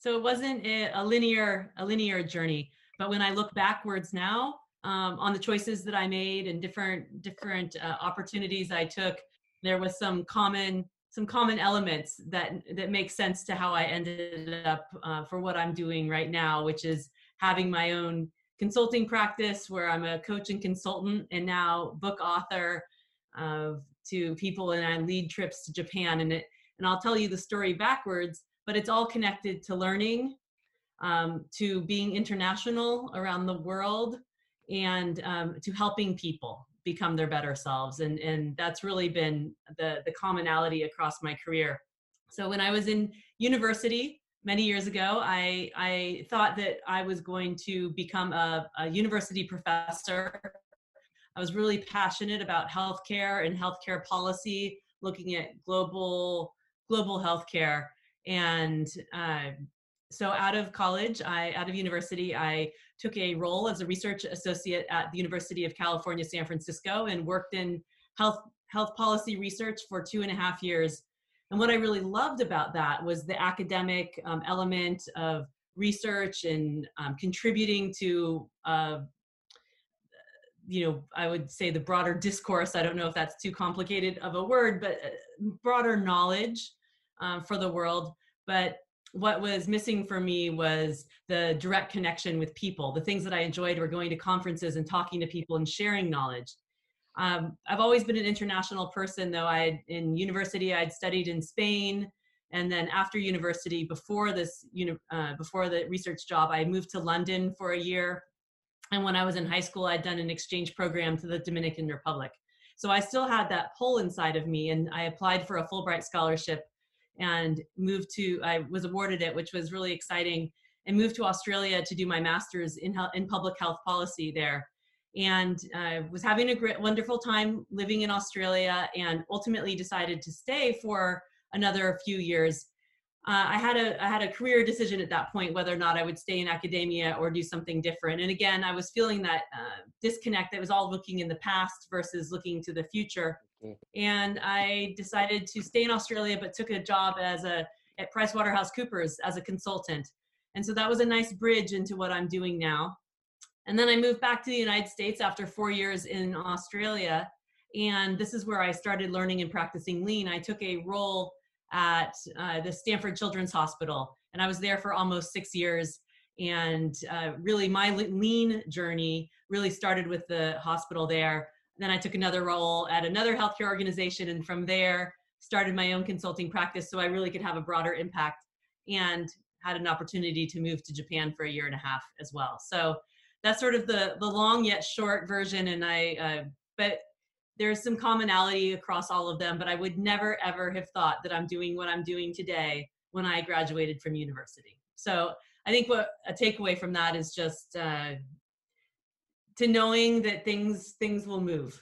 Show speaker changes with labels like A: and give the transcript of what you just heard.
A: so it wasn't a, linear a linear journey. But when i look backwards now um, on the choices that i made and different different uh, opportunities i took there was some common some common elements that that make sense to how i ended up uh, for what i'm doing right now which is having my own consulting practice where i'm a coach and consultant and now book author to people and i lead trips to japan. And it and i'll tell you the story backwards but it's all connected to learning, um, to being international around the world, and um, to helping people become their better selves. And, and that's really been the, the commonality across my career. So when I was in university many years ago, I, I thought that I was going to become a, a university professor. I was really passionate about healthcare and healthcare policy, looking at global global healthcare and uh, so out of college i out of university i took a role as a research associate at the university of california san francisco and worked in health health policy research for two and a half years. And what i really loved about that was the academic um, element of research and um, contributing to uh, you know i would say the broader discourse. I don't know if that's too complicated of a word but uh, broader knowledge um, for the world. But what was missing for me was the direct connection with people. The things that I enjoyed were going to conferences and talking to people and sharing knowledge. Um, I've always been an international person, though. I in university I'd studied in Spain, and then after university, before this, you uh, before the research job, I moved to London for a year. And when I was in high school, I'd done an exchange program to the Dominican Republic. So I still had that pull inside of me, and I applied for a Fulbright scholarship and moved to i was awarded it which was really exciting and moved to australia to do my master's in, in public health policy there. And uh, was having a great wonderful time living in australia and ultimately decided to stay for another few years uh, I had a I had a career decision at that point whether or not I would stay in academia or do something different. And again, I was feeling that uh, disconnect that was all looking in the past versus looking to the future. And I decided to stay in Australia, but took a job as a at PricewaterhouseCoopers as a consultant. And so that was a nice bridge into what I'm doing now. And then I moved back to the United States after four years in Australia. And this is where I started learning and practicing lean. I took a role at uh, the Stanford Children's Hospital, and I was there for almost six years. And uh, really, my lean journey really started with the hospital there then I took another role at another healthcare organization, and from there started my own consulting practice so I really could have a broader impact and had an opportunity to move to Japan for a year and a half as well. So that's sort of the the long yet short version. And I, uh, but there's some commonality across all of them. But I would never ever have thought that I'm doing what I'm doing today when I graduated from university. So I think what a takeaway from that is just uh, to knowing that things things will move